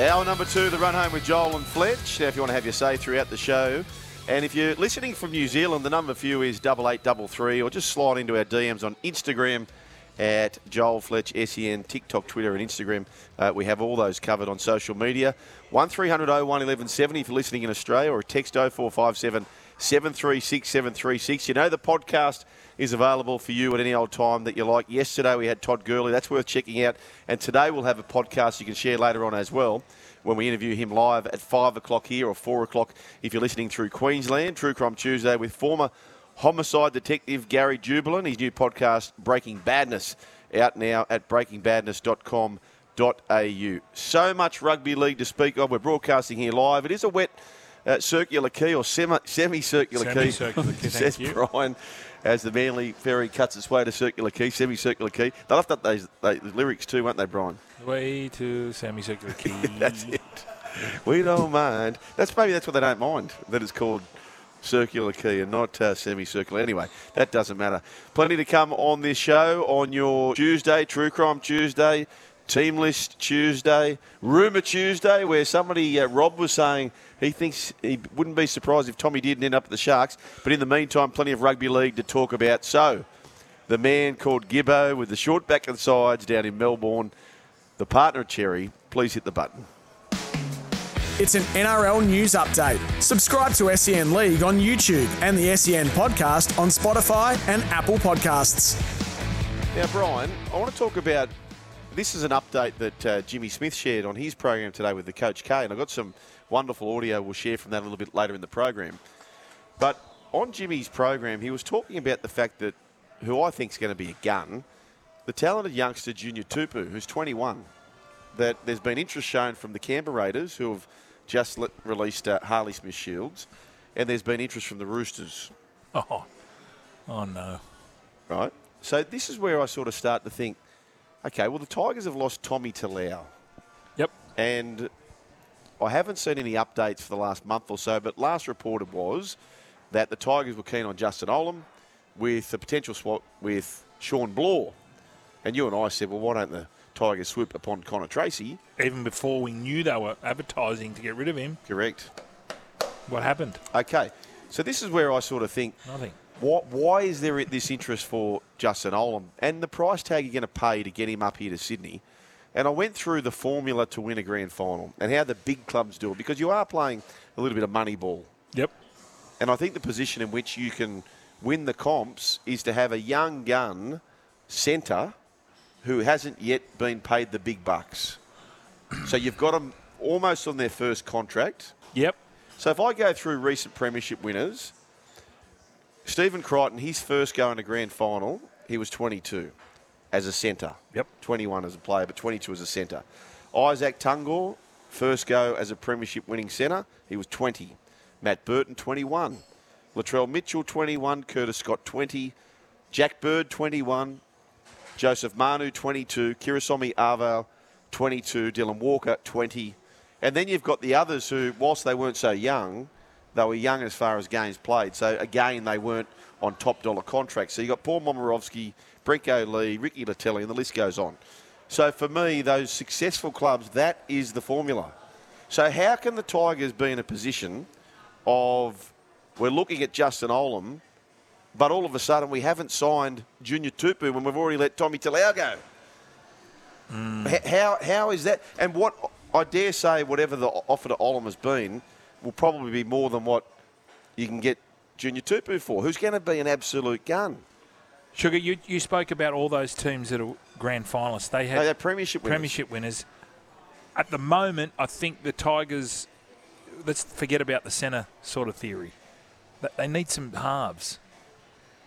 Hour number two, the run home with Joel and Fletch. Now, if you want to have your say throughout the show, and if you're listening from New Zealand, the number for you is double eight double three, or just slide into our DMs on Instagram at Joel Fletch SEN, TikTok, Twitter, and Instagram. Uh, we have all those covered on social media. One 1170 if you're listening in Australia, or text 0457 736 736. You know the podcast is available for you at any old time that you like. Yesterday we had Todd Gurley. That's worth checking out. And today we'll have a podcast you can share later on as well when we interview him live at 5 o'clock here or 4 o'clock if you're listening through Queensland. True Crime Tuesday with former homicide detective Gary Jubelin. His new podcast, Breaking Badness, out now at breakingbadness.com.au. So much rugby league to speak of. We're broadcasting here live. It is a wet uh, Circular Quay or semi-circular Quay, Semicircular Quay, says thank you. Brian, as the Manly ferry cuts its way to Circular Quay, semicircular Quay. They left up those, those lyrics too, won't they, Brian? Way to semicircular key. That's it. We don't mind. That's maybe that's what they don't mind that it's called Circular Quay and not uh, semicircular. Anyway, that doesn't matter. Plenty to come on this show on your Tuesday, True Crime Tuesday, Team List Tuesday, Rumour Tuesday, where somebody uh, Rob was saying he thinks he wouldn't be surprised if Tommy didn't end up at the Sharks. But in the meantime, plenty of rugby league to talk about. So, the man called Gibbo with the short back and sides down in Melbourne, the partner of Cherry. Please hit the button. It's an NRL news update. Subscribe to SEN League on YouTube and the SEN podcast on Spotify and Apple Podcasts. Now, Brian, I want to talk about this is an update that uh, Jimmy Smith shared on his program today with the Coach K, and I've got some wonderful audio we'll share from that a little bit later in the program. But on Jimmy's program, he was talking about the fact that who I think is going to be a gun, the talented youngster Junior Tupou, who's 21, that there's been interest shown from the Canberra Raiders, who have just let, released uh, Harley Smith Shields, and there's been interest from the Roosters oh. oh, no. right? So this is where I sort of start to think, okay, well the Tigers have lost Tommy Talau, Yep. and I haven't seen any updates for the last month or so, but last reported was that the Tigers were keen on Justin Olam with a potential swap with Shawn Blore, and you and I said, well, why don't the Tigers swoop upon Connor Tracey? Even before we knew they were advertising to get rid of him, Correct. what happened? Okay, so this is where I sort of think, Nothing. Why, why is there this interest for Justin Olam and the price tag you're going to pay to get him up here to Sydney? And I went through the formula to win a grand final and how the big clubs do it because you are playing a little bit of money ball. Yep. And I think the position in which you can win the comps is to have a young gun centre who hasn't yet been paid the big bucks. so you've got them almost on their first contract. Yep. So if I go through recent premiership winners, Stephen Crichton, his first go in a grand final, he was 22 as a centre. Yep. 21 as a player, but 22 as a centre. Izack Tago, first go as a premiership winning centre, he was 20. Matt Burton, 21. Latrell Mitchell, 21. Curtis Scott, 20. Jack Bird, 21. Joseph Manu, 22. Kirisome Auva'a, 22. Dylan Walker, 20. And then you've got the others who, whilst they weren't so young, they were young as far as games played. So again, they weren't on top dollar contracts. So you've got Paul Momirovski, Brenko Lee, Ricky Leutele, and the list goes on. So for me, those successful clubs, that is the formula. So how can the Tigers be in a position of we're looking at Justin Olam, but all of a sudden we haven't signed Junior Tupou when we've already let Tommy Talau go? Hmm. H- How, how is that? And what I dare say, whatever the offer to Olam has been, will probably be more than what you can get Junior Tupou for, who's going to be an absolute gun. Sugar, you, you spoke about all those teams that are grand finalists. They Hey, had they're premiership winners. premiership winners. At the moment, I think the Tigers. Let's forget about the centre sort of theory. They- They need some halves.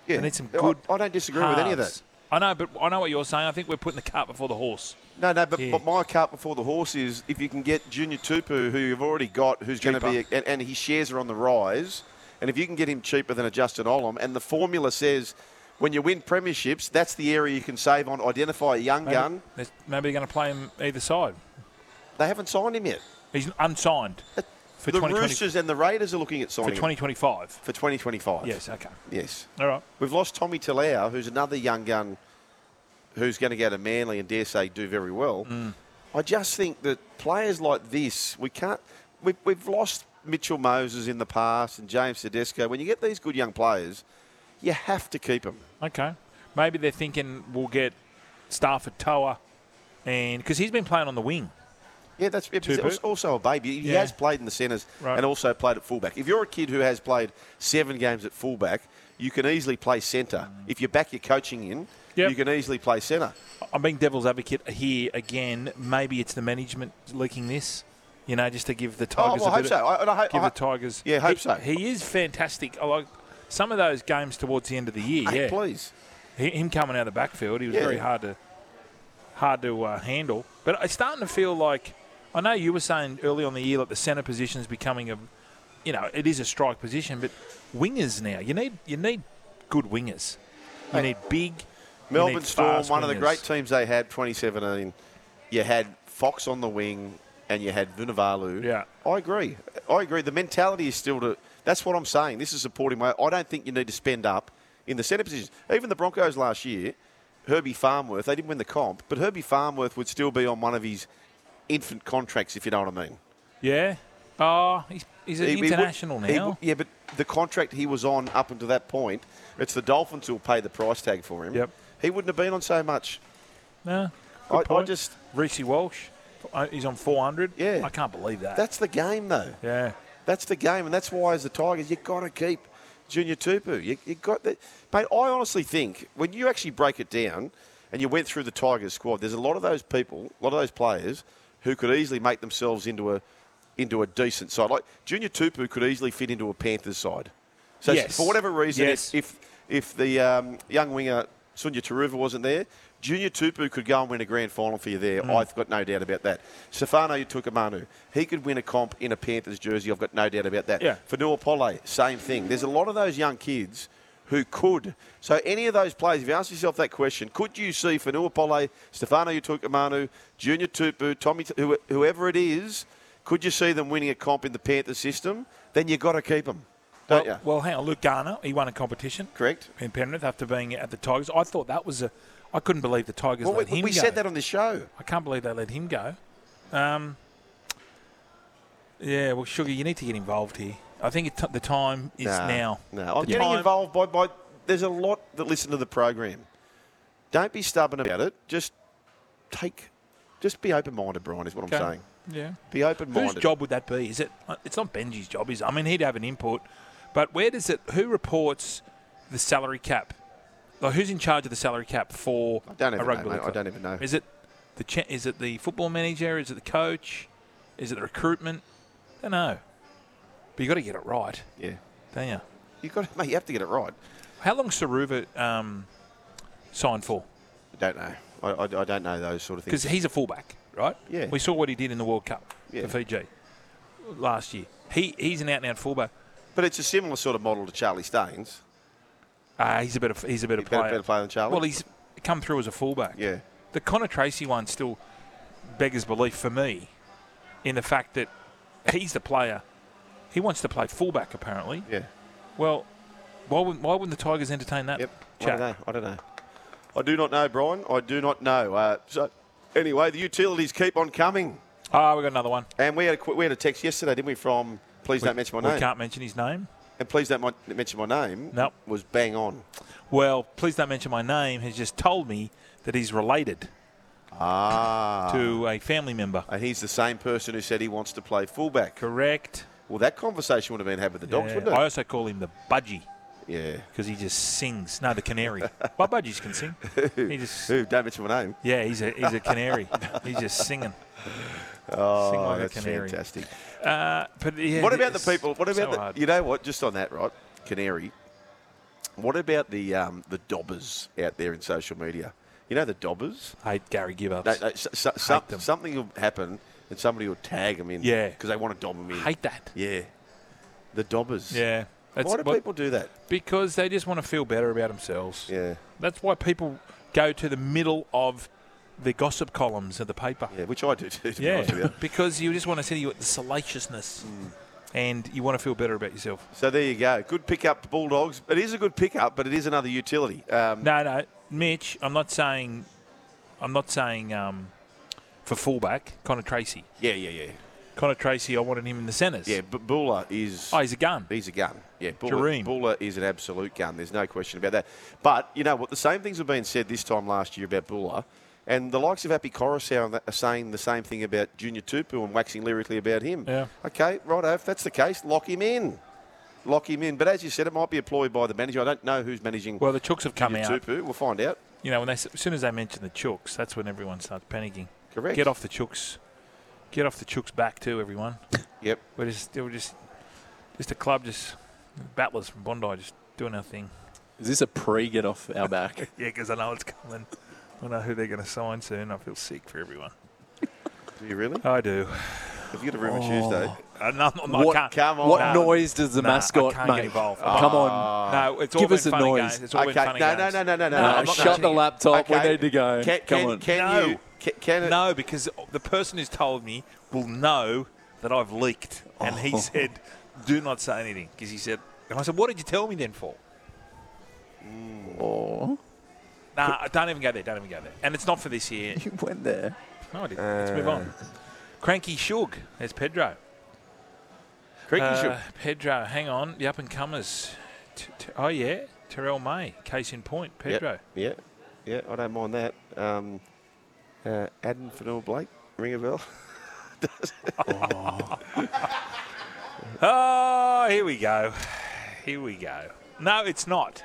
Yeah. They need some good. I, don't disagree with any of that. I know, but I know what you're saying. I think we're putting the cart before the horse. No, no, but, Yeah. but my cart before the horse is if you can get Junior Tupou, who you've already got, who's going to be, and, and his shares are on the rise, and if you can get him cheaper than a Justin Olam, and the formula says when you win premierships, that's the area you can save on. Identify a young Maybe, gun. maybe they're going to play him either side. They haven't signed him yet. He's unsigned uh, for the Roosters and the Raiders are looking at for signing him 2025. for 2025. Yes, okay. Yes. All right. We've lost Tommy Talau, who's another young gun who's going to go to Manly and dare say do very well. Mm. I just think that players like this, we can't. We've, we've lost Mitchell Moses in the past and James Tedesco. When you get these good young players, you have to keep them. Okay. Maybe they're thinking we'll get Starford To'a, and because he's been playing on the wing. Yeah, that's yeah, Two but he's boot. also a baby. He Yeah. has played in the centres Right. and also played at fullback. If you're a kid who has played seven games at fullback, you can easily play centre. If you back your coaching in, Yep. you can easily play centre. I'm being devil's advocate here again. Maybe it's the management leaking this, you know, just to give the Tigers. Oh, Tigers well, I a hope bit so. of, I, and I hope, give I the Tigers. Yeah, hope he, so. He is fantastic. I like some of those games towards the end of the year. Hey, yeah, please. He- him coming out of the backfield, he was Yeah. very hard to hard to uh, handle. But it's starting to feel like I know you were saying early on the year that the centre position is becoming a, you know, it is a strike position, but wingers now you need you need good wingers. You need big. Melbourne need Storm, one of the great teams they had 2017. You had Fox on the wing and you had Vunivalu. Yeah. I agree. I agree. The mentality is still to. That's what I'm saying. This is supporting my. I don't think you need to spend up in the centre positions. Even the Broncos last year, Herbie Farnworth, they didn't win the comp, but Herbie Farnworth would still be on one of his infant contracts, if you know what I mean. Yeah. Oh, he's, he's an He- he would- international he now. yeah, but the contract he was on up until that point, it's the Dolphins who'll pay the price tag for him. Yep. He wouldn't have been on so much. no. I, I just. Reece Walsh, uh, he's on 400. Yeah. I can't believe that. That's the game, though. yeah. That's the game, and that's why, as the Tigers, you've got to keep Junior Tupou. You, you got that. Mate, I honestly think when you actually break it down and you went through the Tigers squad, there's a lot of those people, a lot of those players who could easily make themselves into a into a decent side. Like Junior Tupou could easily fit into a Panthers side. So Yes. for whatever reason, Yes. if, if the um, young winger Sunia Turuva wasn't there, Junior Tupou could go and win a grand final for you there. Mm. I've got no doubt about that. Stefano Utoikamanu, he could win a comp in a Panthers jersey. I've got no doubt about that. Yeah. Fonua Pole, same thing. There's a lot of those young kids who could. So any of those players, if you ask yourself that question, could you see Fonua Pole, Stefano Utoikamanu, Junior Tupou, Tommy, whoever it is, could you see them winning a comp in the Panthers system? Then you've got to keep them, don't Well, you? well, hang on. Luke Garner, he won a competition Correct. in Penrith after being at the Tigers. I thought that was a. I couldn't believe the Tigers Well, let we, him we go. We said that on the show. I can't believe they let him go. Um, yeah, well, Sugar, you need to get involved here. I think t- the time is No, now. No, I'm getting time- involved by, by. There's a lot that listen to the program. Don't be stubborn about it. Just take. Just be open-minded, Brian. Is what Okay. I'm saying. Yeah. Be open-minded. Whose job would that be? Is it? uh, It's not Benji's job. Is it? I mean, he'd have an input, but where does it? Who reports the salary cap? Like, who's in charge of the salary cap for I don't a rugby know. I don't even know. Is it the cha- is it the football manager? Is it the coach? Is it the recruitment? I don't know. But you got to get it right, Yeah, don't you? you got. to, Mate, you have to get it right. How long Saruva um, signed for? I don't know. I, I, I don't know those sort of things. Because he's a fullback, right? Yeah. We saw what he did in the World Cup Yeah. for Fiji last year. He he's an out and out fullback. But it's a similar sort of model to Charlie Staines. Ah, he's a better he's a better He's better, player. better player than Charlie. Well, he's come through as a fullback. yeah. The Connor Tracey one still beggars belief for me in the fact that he's the player. He wants to play fullback, apparently. Yeah. Well, why wouldn't, why wouldn't the Tigers entertain that? Yep. I don't know. I don't know. I do not know, Brian. I do not know. Uh, so, anyway, the utilities keep on coming. Ah, we got another one. And we had a, we had a text yesterday, didn't we, from Please Don't Mention My name. we can't mention his name. And Please Don't Mention My Name Nope. was bang on. Well, please don't mention my name. Has just told me that he's related Ah. to a family member. And he's the same person who said he wants to play fullback. Correct. Well, that conversation would have been had with the dogs, Yeah. wouldn't it? I also call him the budgie Yeah. because he just sings. No, the canary. My budgies can sing. He just Who? Don't mention my name. yeah, he's a he's a canary. he's just singing. Oh, Sing like a that's canary. fantastic. Uh, but yeah, What about the people? What about so the? hard. You know what? Just on that, right? Canary. What about the um, the dobbers out there in social media? You know the dobbers. I hate Gary give ups. No, no, so, so, some- something will happen and somebody will tag them in. Yeah. Because they want to dob them in. hate that. Yeah. The dobbers. Yeah. That's Why do what- people do that? Because they just want to feel better about themselves. Yeah. That's why people go to the middle of the gossip columns of the paper. Yeah, which I do too. To be Yeah, honest with you. because you just want to see you at the salaciousness, Mm. and you want to feel better about yourself. So there you go. Good pickup, Bulldogs. It is a good pickup, but it is another utility. Um, No, no, Mitch. I'm not saying. I'm not saying um, for fullback, Connor Tracey. Yeah, yeah, yeah. Connor Tracey, I wanted him in the centres. Yeah, but Bula is. Oh, he's a gun. He's a gun. Yeah, Bula, Bula is an absolute gun. There's no question about that. But you know what? The same things have been said this time last year about Bula, and the likes of Happy Coruscant are saying the same thing about Junior Tupou and waxing lyrically about him. Yeah. Okay, right. If that's the case, lock him in. Lock him in. But as you said, it might be employed by the manager. I don't know who's managing. Well, the Chooks have come Junior out. Tupou. We'll find out. You know, when they, as soon as they mention the Chooks, that's when everyone starts panicking. Correct. Get off the Chooks. Get off the Chooks back too, everyone. Yep. We're just, were just, just a club, just battlers from Bondi, just doing our thing. Is this a pre get off our back? Yeah, because I know it's coming. I know who they're going to sign soon. I feel sick for everyone. Do you really? I do. Have you got a room on Tuesday? Uh, no, no, What- Come on. what No. noise does the Nah, I mascot can't get make? involved. Come on. No, it's all Give been us a noise. games. It's all Okay. been funny No, no, games. no, no, no, no. No, I'm I'm not not shut the laptop. Okay. We need to go. Can, Come can, on. can No. you? Can, can it, No, because the person who's told me will know that I've leaked, and he Oh. said, "Do not say anything," because he said. And I said, "What did you tell me then for?" Oh, Nah, don't even go there. Don't even go there. And it's not for this year. you went there. No, I didn't. Let's move on. Cranky Shug. There's Pedro. Creaky Uh, should- Pedro, hang on. The up and comers. T- t- oh yeah, Terrell May. Case in point, Pedro. Yeah, yeah, I don't mind that. Um, uh, Adam Fanil Blake, ring a bell. Oh, here we go. Here we go. No, it's not.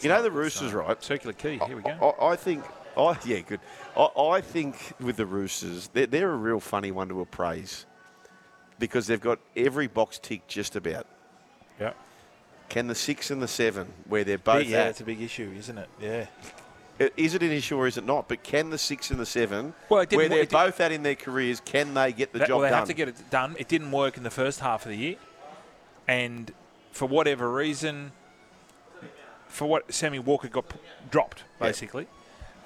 you know the Roosters, right? Circular Quay. Here we go. I, I think. I yeah, good. I, I think with the Roosters, they're, they're a real funny one to appraise because they've got every box ticked just about. Yeah. Can the six and the seven, where they're both yeah, at, it's a big issue, isn't it? Yeah. Is it an issue or is it not? But can the six and the seven, Well, where they're both at in their careers, can they get the That- job well, they done? have to get it done. It didn't work in the first half of the year, and for whatever reason, for what Sammy Walker got p- dropped Yeah. basically,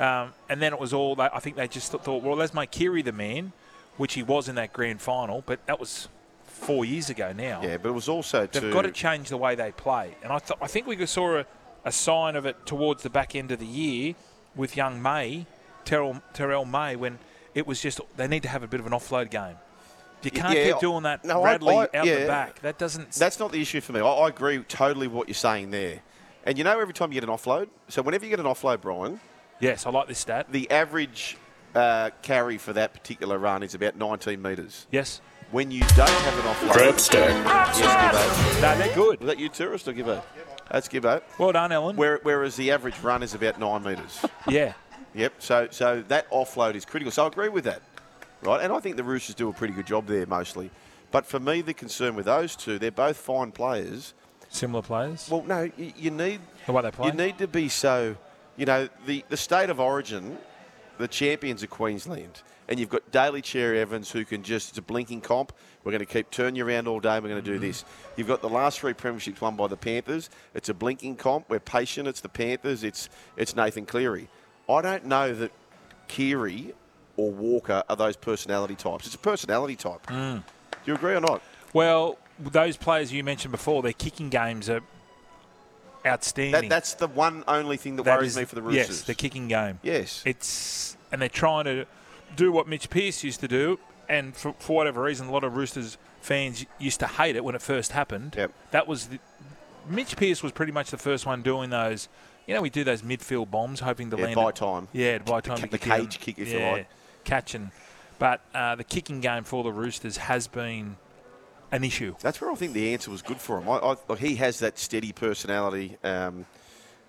um, and then it was all. I think they just thought, well, let's make Keary the man, which he was in that grand final, but that was four years ago now. yeah, but it was also They've to got to change the way they play, and I, th- I think we saw a, a sign of it towards the back end of the year with young May, Terrell, Terrell May, when it was just they need to have a bit of an offload game. You can't yeah, keep doing that no, Radley I- out yeah. the back. That doesn't. That's not the issue for me. I, I agree totally with what you're saying there. And you know, every time you get an offload, so whenever you get an offload, Brian, yes, I like this stat. the average uh, carry for that particular run is about 19 metres. Yes, When you don't have an offload, Great start. yes, Gibbo. no, they're good. Was that you, tourist, or Gibbo? That's Gibbo. Well done, Ellen. Where, whereas the average run is about nine metres. yeah, Yep. So so that offload is critical. So I agree with that, right? And I think the Roosters do a pretty good job there mostly. But for me, the concern with those two, they're both fine players. similar players. Well, no, you, you need the way they play. you need to be so. You know, the the state of origin, the champions of Queensland, and you've got Daly Cherry Evans who can just it's a blinking comp. We're going to keep turning you around all day. We're going to do this. You've got the last three premierships won by the Panthers. It's a blinking comp. We're patient. It's the Panthers. It's it's Nathan Cleary. I don't know that Keary or Walker are those personality types. It's a personality type. Hmm. Do you agree or not? well, those players you mentioned before, their kicking games are outstanding. That, that's the one only thing that, That worries is- me for the Roosters. Yes, the kicking game. Yes. It's and they're trying to do what Mitch Pearce used to do, and for, for whatever reason, a lot of Roosters fans used to hate it when it first happened. Yep. That was the, Mitch Pearce was pretty much the first one doing those. You know, we do those midfield bombs, hoping to Yeah, land by it- time. Yeah, by time to the cage kick, if you yeah, like. catching. But uh, the kicking game for the Roosters has been an issue. That's where I think the answer was good for him. I, I, he has that steady personality, um,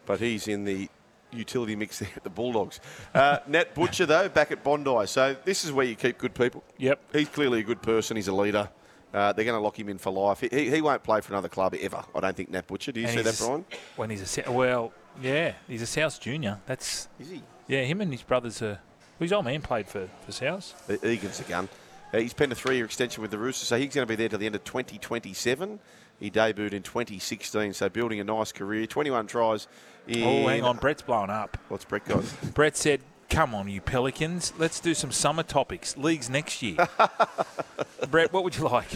but he's in the utility mix there at the Bulldogs. Uh, Nat Butcher, though, back at Bondi. So this is where you keep good people. Yep. He's clearly a good person. He's a leader. Uh, they're going to lock him in for life. He, he, he won't play for another club ever. I don't think Nat Butcher. Do you And see that, Brian? When he's a well, yeah, he's a South junior. That's Is he? yeah, him and his brothers are. Well, his old man played for for South. Egan's a gun. Uh, he's penned a three-year extension with the Roosters, so he's going to be there till the end of 2027. He debuted in 2016, so building a nice career. 21 tries. In, Oh, hang on, Brett's blown up. What's Brett got? Brett said, "Come on, you Pelicans, let's do some summer topics. Leagues next year." Brett, what would you like?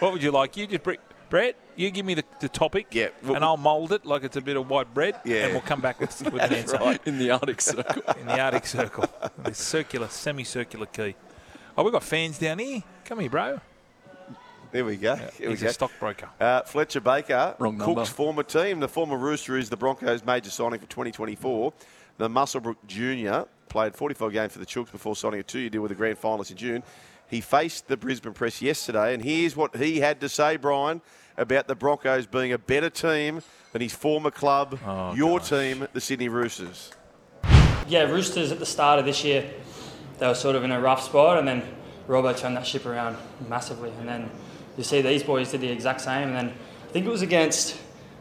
What would you like? You just bring, Brett, you give me the, the topic, Yeah, well- and I'll mould it like it's a bit of white bread, Yeah. and we'll come back with, with an answer in the Arctic Circle. in the Arctic Circle, the circular, semicircular Quay. Oh, we've got fans down here. Come here, bro. There we go. Here we He's go. a stockbroker. Uh, Fletcher Baker, Wrong number. Cook's former team. The former Rooster is the Broncos' major signing for 2024. The Muswellbrook Junior played 45 games for the Chooks before signing a two-year deal with the grand finalists in June. He faced the Brisbane Press yesterday, and here's what he had to say, Brian, about the Broncos being a better team than his former club, Oh, your team, the Sydney Roosters. Yeah, Roosters at the start of this year, they were sort of in a rough spot, and then Robbo turned that ship around massively. And then you see these boys did the exact same. And then I think it was against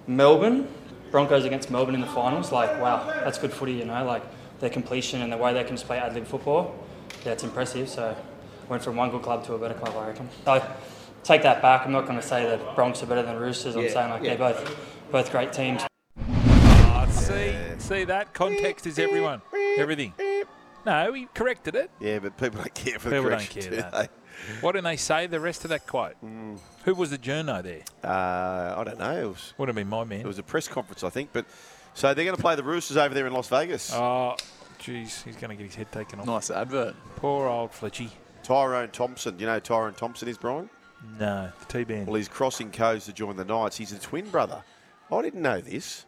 Melbourne, Broncos against Melbourne in the finals. Like, wow, that's good footy, you know, like their completion and the way they can just play ad lib football. Yeah, it's impressive. So went from one good club to a better club, I reckon. So take that back. I'm not going to say that Bronx are better than Roosters. I'm saying like they're both both great teams. Ah, see, see that context is everyone, everything. No, he corrected it. Yeah, but people don't care for the People don't correction, care do that. they? What did they say? The rest of that quote. Who was the journo there? Uh, I don't know. It was, Would have been my man. it was a press conference, I think. But so they're going to play the Roosters over there in Las Vegas. Oh, jeez, he's going to get his head taken off. nice advert. Poor old Fletchy. Tyrone Thompson. You know Tyrone Thompson is, Brian? No, the T-band. Well, he's crossing codes to join the Knights. He's a twin brother. I didn't know this.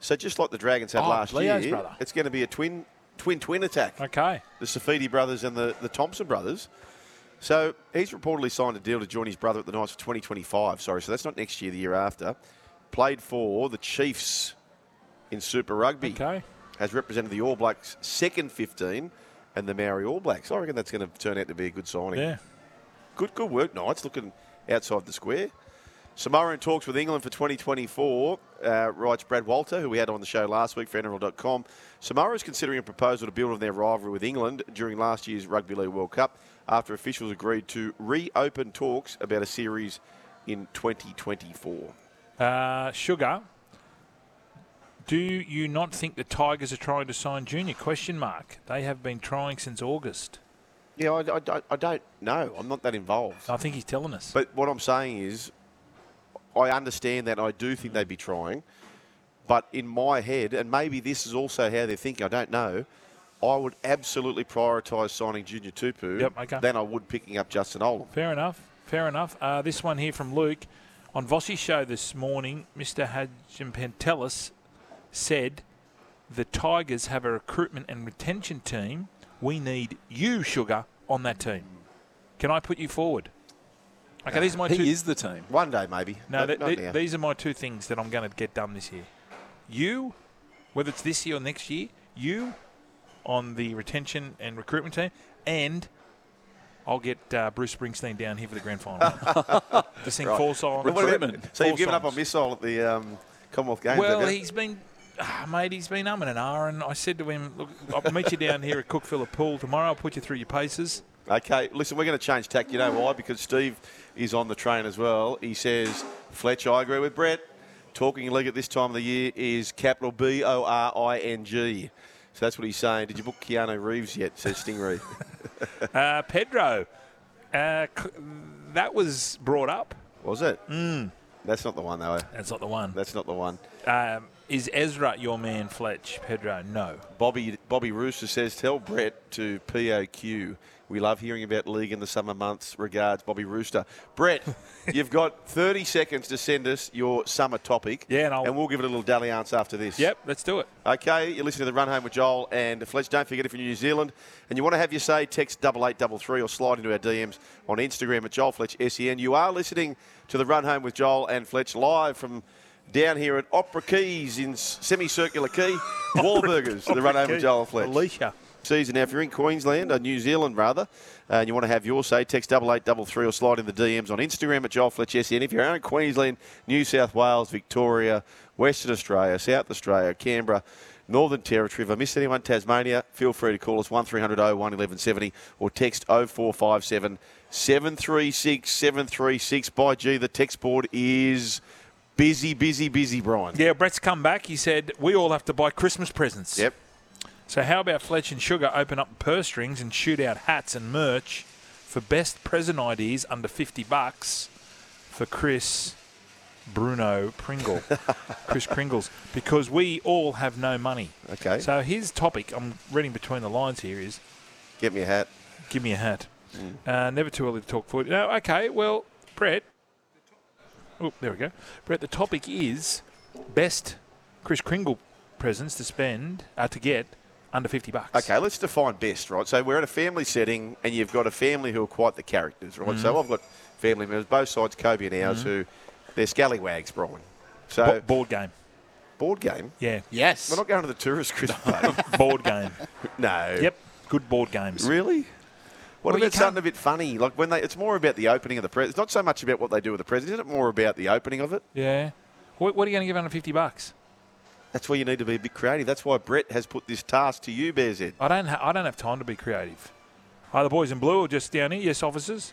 So just like the Dragons had Oh, last Leo's year, brother. it's going to be a twin, twin, twin attack. Okay. The Safidi brothers and the, the Thompson brothers. So he's reportedly signed a deal to join his brother at the Knights for 2025. Sorry, so that's not next year, the year after. Played for the Chiefs in Super Rugby. Okay. Has represented the All Blacks second 15 and the Maori All Blacks. I reckon that's going to turn out to be a good signing. Yeah. Good, good work, Knights, looking outside the square. Samoa in talks with England for 2024, uh, writes Brad Walter, who we had on the show last week for NRL.com. Samoa is considering a proposal to build on their rivalry with England during last year's Rugby League World Cup after officials agreed to reopen talks about a series in 2024. Uh, Sugar, do you not think the Tigers are trying to sign Junior? Question mark. They have been trying since August. Yeah, I, I I don't know. I'm not that involved. I think he's telling us. But what I'm saying is, I understand that. I do think they'd be trying. But in my head, and maybe this is also how they're thinking, I don't know, I would absolutely prioritise signing Junior Tupou Yep, okay. than I would picking up Justin Olam. Fair enough. Fair enough. Uh, this one here from Luke. On Vossi's show this morning, Mr. Hagipantelis said the Tigers have a recruitment and retention team. We need you, Sugar, on that team. Can I put you forward? Okay, these are my two. He is the team. One day, maybe. No, Not- th- not th- now. these are my two things that I'm going to get done this year. You, whether it's this year or next year, you on the retention and recruitment team, and I'll get uh, Bruce Springsteen down here for the grand final to sing Right. four songs. What about- Recruitment. so you've Four given up songs. on Missile at the um, Commonwealth Games? Well, have you? he's been, ah, mate, he's been umming and ahhing. I said to him, look, I'll meet you down here at Cookville Pool tomorrow. I'll put you through your paces. Okay, listen, we're going to change tack. You know why? Because Steve is on the train as well. He says, Fletch, I agree with Brett. Talking league at this time of the year is capital B O R I N G. So that's what he's saying. Did you book Keanu Reeves yet? Says Stingray. Uh, Pedro, uh, that was brought up. Was it? Mm. That's not the one, though. That's not the one. That's not the one. Um, is Ezra your man, Fletch? Pedro, no. Bobby Bobby Rooster says, tell Brett to POQ. We love hearing about league in the summer months. Regards, Bobby Rooster. Brett, you've got 30 seconds to send us your summer topic. Yeah, and I'll- and we'll give it a little dalliance after this. Yep, let's do it. Okay, you're listening to the Run Home with Joel and Fletch. Don't forget if you're in New Zealand and you want to have your say, text double eight double three or slide into our DMs on Instagram at Joel Fletch SEN. You are listening to the Run Home with Joel and Fletch live from down here at Opera Quays in semicircular Quay, Wahlburgers. the Run with Joel Fletch Alicia. season. Now, if you're in Queensland, or New Zealand rather, uh, and you want to have your say, text double eight double three or slide in the DMs on Instagram at Joel Fletch SN. If you're out in Queensland, New South Wales, Victoria, Western Australia, South Australia, Canberra, Northern Territory, if I missed anyone, Tasmania, feel free to call us 1300 01 1170 or text 0457 736 736. By G, the text board is busy, busy, busy, Brian. Yeah, Brett's come back. He said, we all have to buy Christmas presents. Yep. So how about Fletch and Sugar open up purse strings and shoot out hats and merch for best present ideas under 50 bucks for Chris Bruno Pringle, Chris Kringles, because we all have no money. Okay. So his topic, I'm reading between the lines here, is Get me a hat. give me a hat. Mm. Uh, never too early to talk footy. No, okay, well, Brett. Oh, there we go. Brett, the topic is best Chris Kringle presents to spend, uh, to get under 50 bucks. Okay, let's define best, right? So we're at a family setting, and you've got a family who are quite the characters, right? Mm-hmm. So I've got family members, both sides, Kobe and ours, who they're scallywags, Brian. So Bo- board game. board game. Yeah. Yes. We're not going to the tourist Chris board game. no. Yep. Good board games. Really? What Well, about something a bit funny? Like when they, it's more about the opening of the present. It's not so much about what they do with the present. Isn't it more about the opening of it? Yeah. What, what are you going to give under 50 bucks? That's where you need to be a bit creative. That's why Brett has put this task to you, Bears Ed. I don't, ha- I don't have time to be creative. Are the boys in blue or just down here? Yes, officers.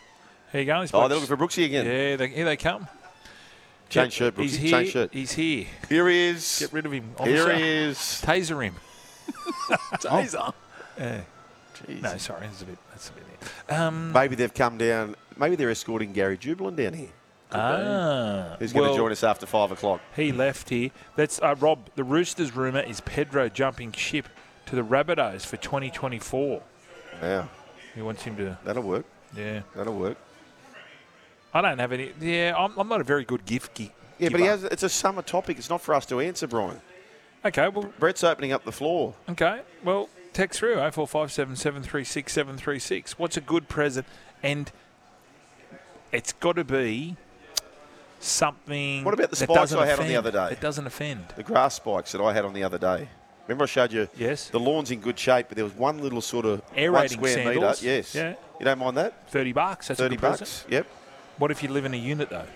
Here you go. This Oh, they're looking for Brooksy again. Yeah, they, here they come. Change shirt, Brooksy. He's here. Change shirt. He's here. Here he is. Get rid of him. Here he is. Taser him. Oh. Taser. Yeah. Jeez. No, sorry. That's a bit. That's a bit. Um, Maybe they've come down. Maybe they're escorting Gary Jubelin down here. ah. Who's going to join us after five o'clock? He left here. That's uh, Rob. The Roosters rumor is Pedro jumping ship to the Rabbitohs for 2024. Yeah, He wants him to. that'll work. Yeah. That'll work. I don't have any. Yeah, I'm, I'm not a very good gift gi- Yeah, but he has. It's a summer topic. It's not for us to answer, Brian. Okay, well, Brett's opening up the floor. okay, well, text through 0457 736 736. What's a good present? And it's got to be something. What about the spikes I had on the other day? It doesn't offend. The grass spikes that I had on the other day. Remember, I showed you. Yes. The lawn's in good shape, but there was one little sort of Aerating square sandals. metre. Yes. Yeah. You don't mind that? 30 bucks. That's a Thirty good present. bucks. Yep. What if you live in a unit though?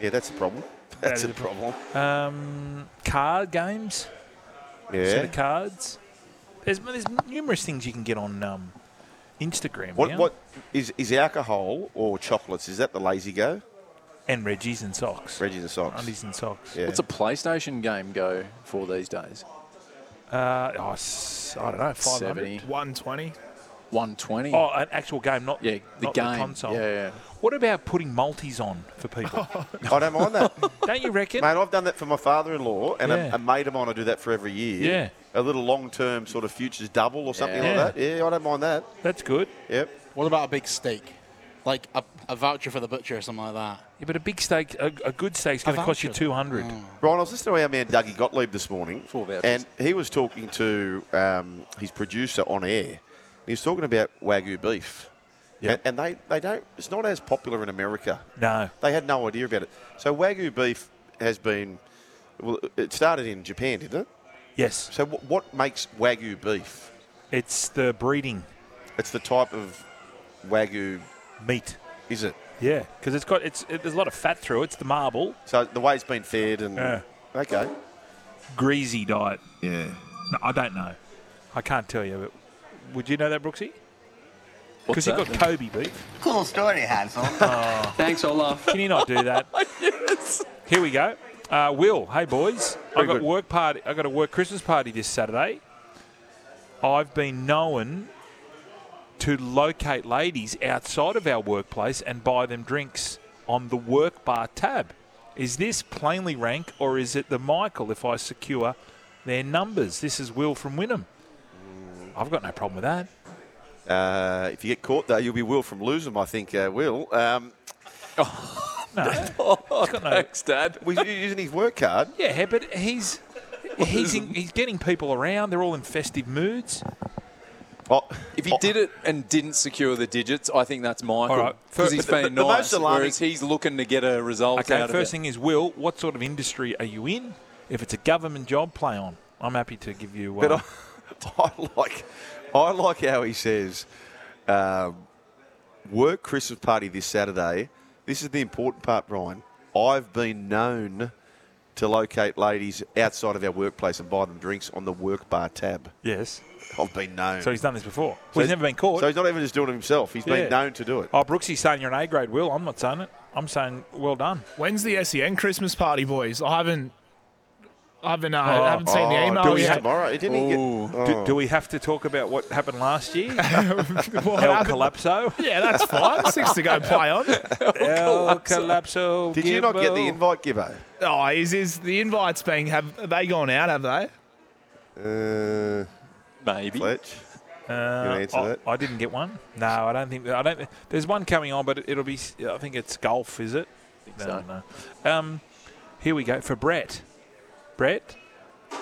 Yeah, that's a problem. That's a a problem. problem. Um, card games. Set of cards. There's there's numerous things you can get on um, Instagram. What now. what is is alcohol or chocolates? Is that the lazy go? And Reggie's and socks. Reggie's and socks. Undies and socks. Yeah. What's a PlayStation game go for these days? Uh, oh, s- I don't know. 500. 70. 120. 120. Oh, an actual game, not yeah, the not game. The console. Yeah, yeah. What about putting multis on for people? I don't mind that, don't you reckon? mate. I've done that for my father-in-law, and Yeah. a, a mate of mine. I do that for every year. Yeah. A little long-term sort of futures double or something Yeah. like that. Yeah, I don't mind that. That's good. Yep. What about a big steak? Like a, a voucher for the butcher or something like that. Yeah, but a big steak, a, a good steak's going to cost you voucher. two hundred. Brian, I was listening to our man Dougie Gottlieb this morning, Four vouchers. and he was talking to um, his producer on air. He was talking about wagyu beef, Yep. and, and they, they don't. It's not as popular in America. No. They had no idea about it. So wagyu beef has been. Well, it started in Japan, didn't it? Yes. So what, what makes wagyu beef? It's the breeding It's the type of wagyu, meat. is it? Yeah, because it's got it's it, there's a lot of fat through it. It's the marble, So the way it's been fed and Yeah. okay, greasy diet. yeah. No, I don't know. I can't tell you. But would you know that, Brooksy? Because you've that? got Kobe beef. Cool story, Hansel. Thanks, Olaf. Can you not do that? yes. Here we go. Uh, Will, hey boys, I Very got good. work party. I got a work Christmas party this Saturday. I've been known to locate ladies outside of our workplace and buy them drinks on the work bar tab. Is this plainly rank or is it the Michael if I secure their numbers? This is Will from Wynnum. I've got no problem with that. Uh, if you get caught though, you'll be Will from Losem, I think. Uh, Will. Um, No, he's got no. Thanks, Dad. was he using his work card. Yeah, but he's he's in, he's getting people around. They're all in festive moods. Oh, If he oh, did it and didn't secure the digits, I think that's Michael. All right. Because Fir- he's the- being the most nice, alarming- whereas he's looking to get a result Okay, out first of it. thing is, Will, what sort of industry are you in? If it's a government job, play on. I'm happy to give you. Uh, But I, I like, I like how he says, um, "Work Christmas party this Saturday." This is the important part, Brian. I've been known to locate ladies outside of our workplace and buy them drinks on the work bar tab. yes. I've been known. So he's done this before. Well, he's never been caught. So he's not even just doing it himself. He's Yeah. been known to do it. oh, Brooksy's saying you're an A grade, Will. I'm not saying it. I'm saying well done. When's the SEN Christmas party, boys? I haven't. I haven't, uh, I haven't seen the Oh, email do we yet. tomorrow? Didn't he get? Oh. Do, do we have to talk about what happened last year? What El happened? Collapso. Yeah, that's fine. Six to go play on. El Collapso. Did you not get the invite, Gibbo? Oh, is, is the invites being, have, have they gone out, have they? Uh, Maybe. Fletch. Uh, answer I, that? I didn't get one. No, I don't think. I don't. There's one coming on, but it, will be. I think it's golf. Is it? no, so. no. Um, here we go for Brett. Brett.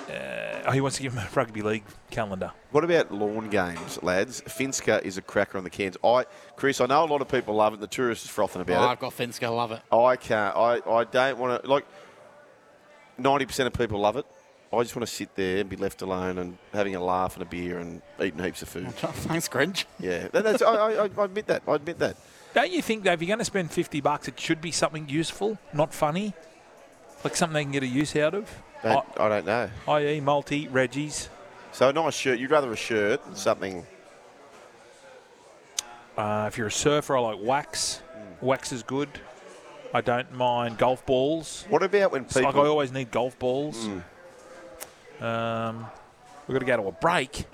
Uh, oh, he wants to give him a rugby league calendar. What about lawn games, lads? Finska is a cracker on the cans. I, Chris, I know a lot of people love it. The tourists are frothing Oh, about I've got Finska, love it. it. I can't. I, I don't want to. Like, ninety percent of people love it. I just want to sit there and be left alone and having a laugh and a beer and eating heaps of food. Thanks, Grinch. Yeah, That- that's, I, I, I admit that. I admit that. Don't you think, though, if you're going to spend 50 bucks, it should be something useful, not funny? Like something they can get a use out of? Don't, I don't know. I.e., multi, Reggie's. So a nice shirt. You'd rather a shirt than something. Uh, if you're a surfer, I like wax. Wax is good. I don't mind golf balls. What about when It's like I people? always need golf balls. Um, we've got to go to a break.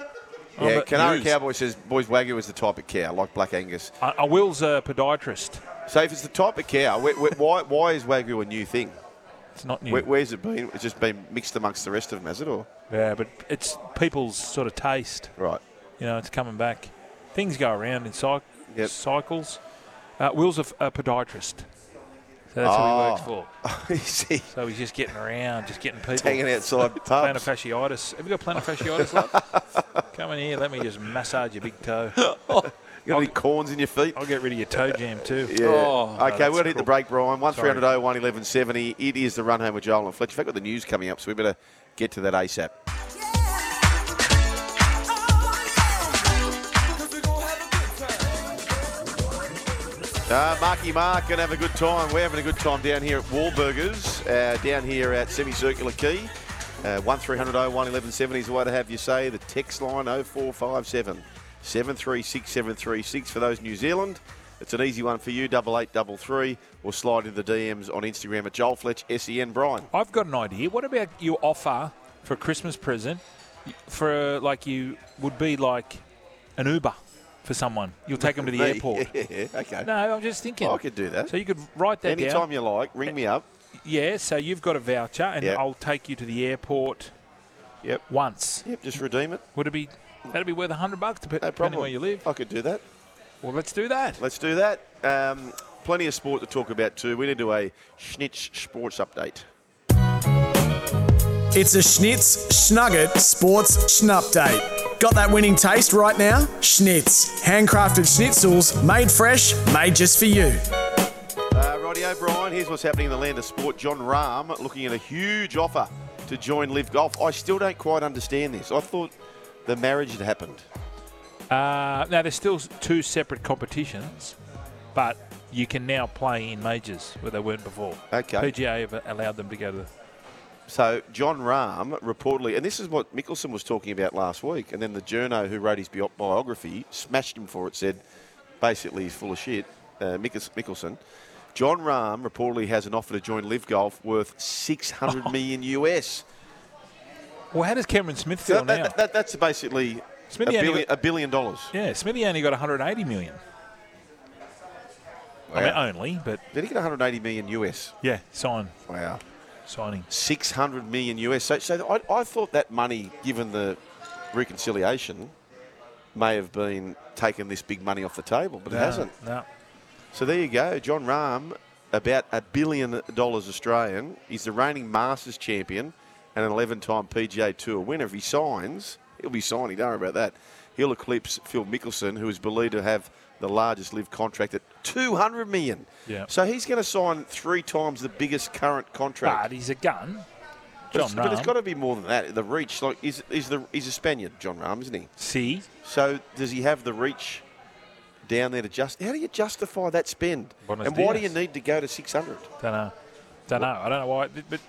Yeah, Canary. Cowboy says boys Wagyu is the type of cow, like Black Angus. I, I will's a podiatrist. So if it's the type of cow, wh- wh- why why is Wagyu a new thing? It's not new. Where, where's it been? It's just been mixed amongst the rest of them, has it? Or yeah, but it's people's sort of taste. right? You know, it's coming back. Things go around in cy- Yep. cycles. Uh, Will's a, f- a podiatrist. So that's who he works Oh. for. Is he see. So he's just getting around, just getting people. hanging outside Plantar fasciitis. Have you got plantar fasciitis, love? Come in here, let me just massage your big toe. You got any corns in your feet? I'll get rid of your toe jam too. Yeah. Oh, okay, that's we're going to hit the break, Brian. 1 Sorry. 300 01 1170. It is the run home with Joel and Fletch. In fact, we've got the news coming up, so we better get to that ASAP. Uh, Marky Mark going to have a good time. We're having a good time down here at Wahlburgers, uh, down here at Semicircular Quay. Uh, 1300 01 1170 is the way to have you say. The text line 0457 736 736 for those New Zealand. It's an easy one for you, double eight double three, or slide into the DMs on Instagram at Joel Fletch, SEN Brian. I've got an idea. What about you offer for a Christmas present for like you would be like an Uber for someone? You'll take them to the Me? airport. Yeah, okay. No, I'm just thinking. Oh, I could do that. So you could write that Anytime down. you like, ring me up. Yeah, so you've got a voucher, and Yep. I'll take you to the airport Yep. once. Yep, just redeem it. Would it be? That'd be worth a hundred bucks, dep- No depending problem. where you live. I could do that. Well, let's do that. Let's do that. Um, plenty of sport to talk about too. We need to do a Schnitz Sports update. It's a Schnitz Schnugget Sports Schnupdate. Got that winning taste right now? Schnitz. Handcrafted schnitzels, made fresh, made just for you. Uh, Roddy O'Brien, here's what's happening in the land of sport. Jon Rahm looking at a huge offer to join LIV Golf. I still don't quite understand this. I thought the marriage had happened. Uh, now there's still two separate competitions, but you can now play in majors where they weren't before. Okay. PGA have allowed them to go to. The, So Jon Rahm reportedly, and this is what Mickelson was talking about last week, and then the journo who wrote his bio- biography smashed him for it. Said basically he's full of shit. Uh, Mickelson. Jon Rahm reportedly has an offer to join LIV Golf worth 600 million US. Well, how does Cameron Smith So feel that, now? that, that, that's basically a Smithy only billion, got- a billion dollars. yeah, Smithy only got 180 million. I mean, only, but Did he get 180 million US? yeah, sign Wow. signing. 600 million US. So, so I, I thought that money, given the reconciliation, may have been taking this big money off the table, but it hasn't. No. So there you go. Jon Rahm, about a billion dollars Australian. He's the reigning Masters champion and an 11 time PGA Tour winner. If he signs, he'll be signing. Don't worry about that. He'll eclipse Phil Mickelson, who is believed to have the largest live contract at 200 million. Yeah. So he's going to sign three times the biggest current contract. But he's a gun. But, John it's, but it's got to be more than that. The reach, like, is is the he's a Spaniard, Jon Rahm, isn't he? See, So does he have the reach down there to just? How do you justify that spend? Buenos and why do you need to go to six hundred? don't know, don't know. I don't know why, but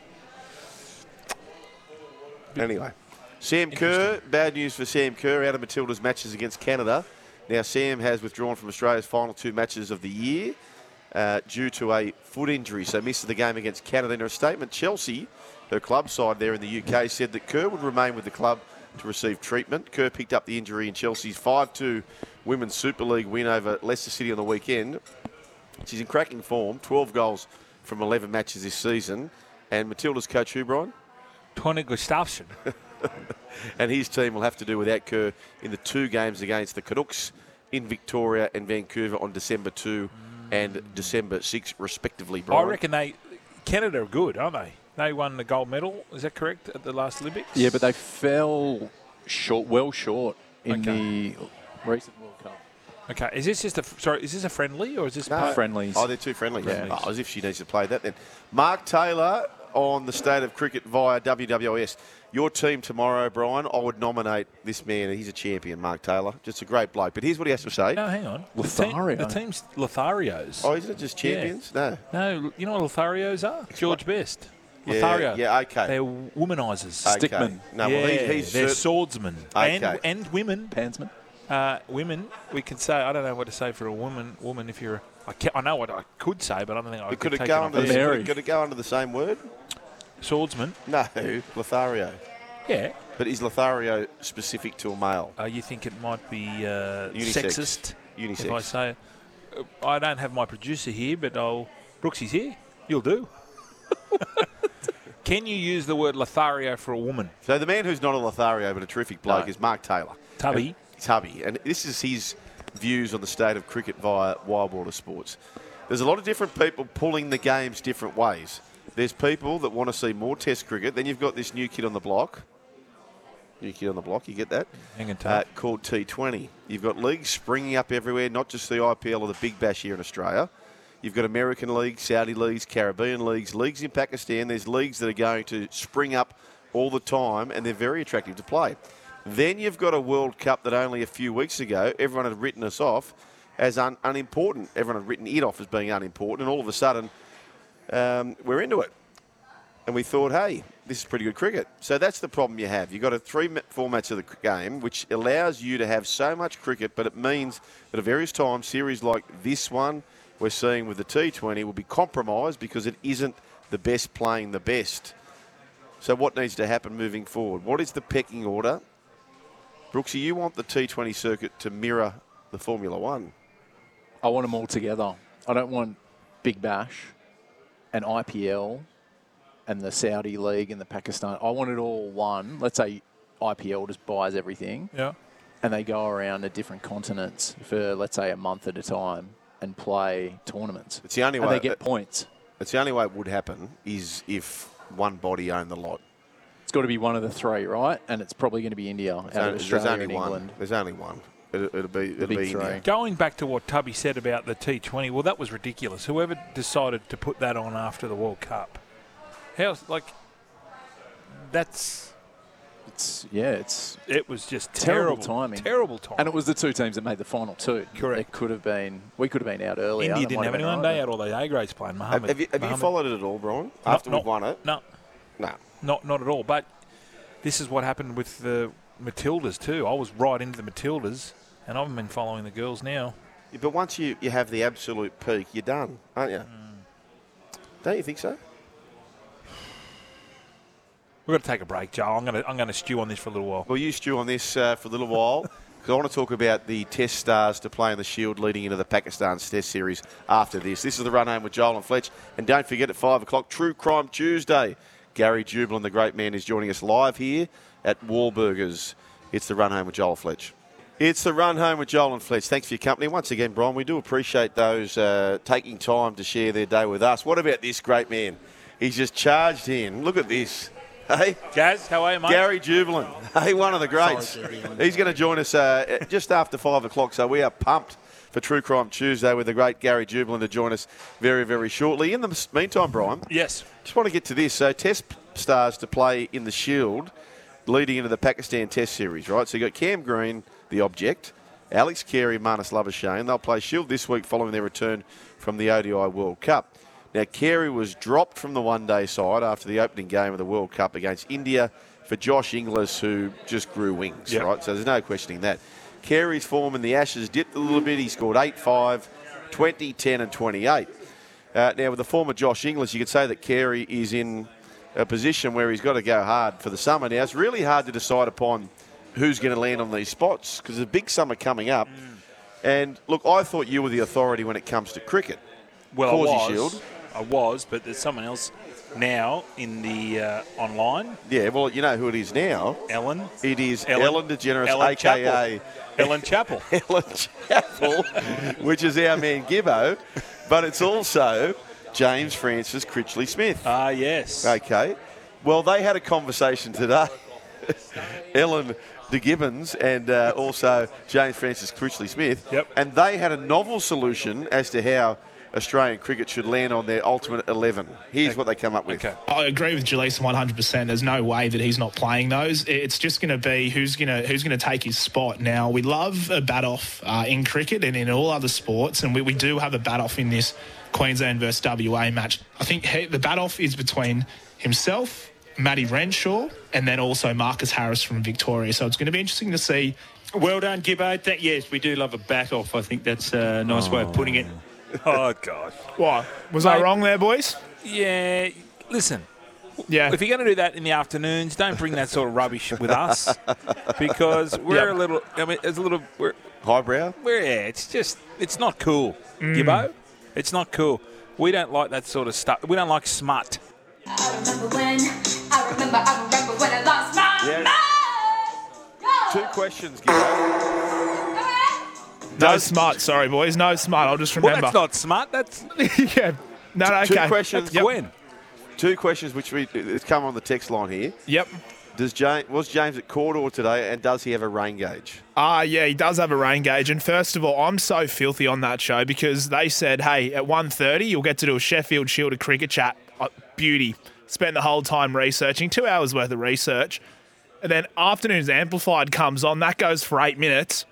Anyway, Sam Kerr. Bad news for Sam Kerr out of Matilda's matches against Canada. Now Sam has withdrawn from Australia's final two matches of the year uh, due to a foot injury, so misses the game against Canada. In a statement, Chelsea her club side there in the UK, said that Kerr would remain with the club to receive treatment. Kerr picked up the injury in Chelsea's 5 2 Women's Super League win over Leicester City on the weekend. She's in cracking form, 12 goals from 11 matches this season. And Matilda's coach, who, Brian? Tony Gustafsson. and his team will have to do without Kerr in the two games against the Canucks in Victoria and Vancouver on December 2 and December 6, respectively. I reckon they Canada are good, aren't they? They won the gold medal. Is that correct at the last Olympics? Yeah, but they fell short, well short in Okay. the recent World Cup. Okay, is this just a sorry? Is this a friendly or is this No. part- Friendlies. Oh, they're too friendly. Friendlies. Oh, as if she needs to play that then. Mark Taylor on the state of cricket via WWS. Your team tomorrow, Brian, I would nominate this man. He's a champion, Mark Taylor. Just a great bloke. But here's what he has to say. No, hang on. The, team, the team's Lotharios. Oh, isn't it just Yeah. champions? No. No, you know what Lotharios are? George Best. Yeah, Lothario. yeah, okay. They're womanizers. Okay. Stickman. No, yeah, well, he, he's they're cert- swordsmen Okay. and and women. Pansman. Uh, women, we can say. I don't know what to say for a woman. Woman, if you're, I, ca I know what I could say, but I don't think I could take go it under the, Mary. could it go under the same word? swordsman. No, Lothario. Yeah. But is Lothario specific to a male? Uh, you think it might be uh, Unisex. sexist? Unisex. If I say, uh, I don't have my producer here, but I'll. Brooksy's here. You'll do. Can you use the word Lothario for a woman? So the man who's not a Lothario but a terrific bloke No. is Mark Taylor. Tubby. And- Tubby. And this is his views on the state of cricket via Wide World of Sports. There's a lot of different people pulling the games different ways. There's people that want to see more Test cricket. Then you've got this new kid on the block. New kid on the block, you get that? Hanging Uh, tough. called T20. You've got leagues springing up everywhere, not just the IPL or the Big Bash here in Australia. You've got American leagues, Saudi leagues, Caribbean leagues, leagues in Pakistan. There's leagues that are going to spring up all the time, and they're very attractive to play. Then you've got a World Cup that only a few weeks ago everyone had written us off as un- unimportant. Everyone had written it off as being unimportant, and all of a sudden um, we're into it. And we thought, hey, this is pretty good cricket. So that's the problem you have. You've got a three ma- formats of the game, which allows you to have so much cricket, but it means that at various times, series like this one we're seeing with the T20 will be compromised because it isn't the best playing the best. So what needs to happen moving forward? What is the pecking order? Brooksy, you want the T20 circuit to mirror the Formula One. I want them all together. I don't want Big Bash and IPL and the Saudi League and the Pakistan. I want it all one. Let's say IPL just buys everything yeah. and they go around to different continents for, let's say, a month at a time and play tournaments. It's the only and way. they get points. it's the only way it would happen is if one body owned the lot. It's got to be one of the three, right? And it's probably going to be India out of There's Australia only and one. England. There's only one. It, it'll be, it'll be. India. Going back to what Tubby said about the T20, well, that was ridiculous. Whoever decided to put that on after the World Cup, how like that's It's yeah, it's it was just Terrible terrible, timing. Terrible timing. and it was the two teams that made the final too. Correct. It could have been. We could have been out earlier. India didn't have been anyone. over. They had all the A grades playing. Have, Mohammed, have you, have you followed it at all, Brian? Not- After not- we've won it? No, No. Not not at all. But this is what happened with the Matildas too. I was right into the Matildas, and I've been following the girls now. Yeah, but once you, you have the absolute peak, you're done, aren't you? Don't you think so? We've got to take a break, Joe. I'm going to I'm going to stew on this for a little while. Well, you stew on this uh, for a little while because I want to talk about the Test stars to play in the Shield leading into the Pakistan Test series after this. This is the run home with Joel and Fletch. And don't forget at 5 o'clock, True Crime Tuesday. Gary Jubelin, the great man, is joining us live here at Wahlburgers. It's the run home with Joel and Fletch. It's the run home with Joel and Fletch. Thanks for your company. Once again, Brian, we do appreciate those uh, taking time to share their day with us. What about this great man? He's just charged in. Look at this. Hey, Gaz, how are you, mate? Gary Jubelin. Hey, one of the greats. He's going to join us uh, just after five o'clock, so we are pumped for True Crime Tuesday with the great Gary Jubelin to join us very, very shortly. In the meantime, Brian, Yes. Just want to get to this. So, Test stars to play in the Shield leading into the Pakistan Test series, right? So, you've got Cam Green, the object, Alex Carey, Marnus Labuschagne. They'll play Shield this week following their return from the ODI World Cup. Now, Carey was dropped from the one day side after the opening game of the World Cup against India for Josh Inglis, who just grew wings, Yep. right? So, there's no questioning that. Carey's form in the Ashes dipped a little bit. He scored 8 5, 20, 10, and 28. Uh, now, with the former Josh Inglis, you could say that Carey is in a position where he's got to go hard for the summer. Now, it's really hard to decide upon who's going to land on these spots because there's a big summer coming up. And look, I thought you were the authority when it comes to cricket. Well, Causey I was. Shield. I was, but there's someone else now in the uh, online. Yeah, well, you know who it is now. Ellen. It is Ellen- Ellen, DeGeneres, Ellen aka Ellen Chappell. Ellen Chappell, which is our man Gibbo, but it's also James Francis Critchley Smith. Ah, yes. Okay. Well, they had a conversation today. Ellen de Gibbons and uh, also James Francis Critchley Smith. Yep. And they had a novel solution as to how Australian cricket should land on their ultimate 11. Here's what they come up with. Okay. I agree with Jalisa 100%. There's no way that he's not playing those. It's just going to be who's going to who's going to take his spot. Now we love a bat off uh, in cricket and in all other sports, and we, we do have a bat off in this Queensland versus WA match. I think he, the bat off is between himself, Matty Renshaw, and then also Marcus Harris from Victoria. So it's going to be interesting to see. Well done, Gibbo. That, yes, we do love a bat off. I think that's a nice way of putting it. Oh, God. What was I wrong there, boys? Yeah. Listen, Yeah. if you're going to do that in the afternoons, don't bring that sort of rubbish with us because we're Yep. a little. I mean, it's a little. We're, Highbrow? we're yeah. It's just. It's not cool, mm. Gibbo. It's not cool. We don't like that sort of stuff. We don't like smut. I remember when, I remember, I remember when I lost my Yeah. mind. Two questions, Gibbo. No smart. Sorry, boys. No smart. I'll just remember. Well, that's not smart. That's yeah. No, no, Two questions. Yep. Gwen. Two questions which we it's come on the text line here. Yep. Does James was James at Cordor today, and does he have a rain gauge? Ah, yeah, he does have a rain gauge. And first of all, I'm so filthy on that show because they said, hey, at 1.30, you'll get to do a Sheffield Shield of cricket chat. Uh, beauty. Spent the whole time researching, two hours worth of research. And then Afternoons Amplified comes on. That goes for eight minutes.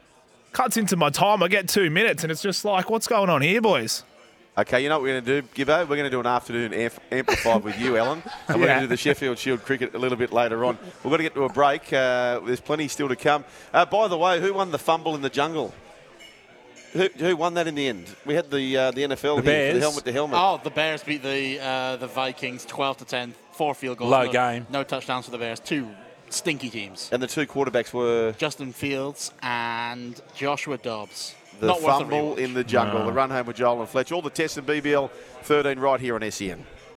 Cuts into my time. I get two minutes. And it's just like, what's going on here, boys? Okay, you know what we're going to do, Gibbo? We're going to do an afternoon amp- amplified with you, Ellen. And we're going to do the Sheffield Shield cricket a little bit later on. We're going to get to a break. Uh, there's plenty still to come. Uh, by the way, who won the fumble in the jungle? Who, who won that in the end? We had the uh, the NFL here Bears. the helmet to helmet. Oh, the Bears beat the uh, the Vikings 12 to 10, four field goals. Low no, game. No touchdowns for the Bears. Two stinky teams. And the two quarterbacks were Justin Fields and Joshua Dobbs. the Not fumble rewatch. in the jungle, the run home with Joel and Fletch. All the tests and BBL 13 right here on E SEN.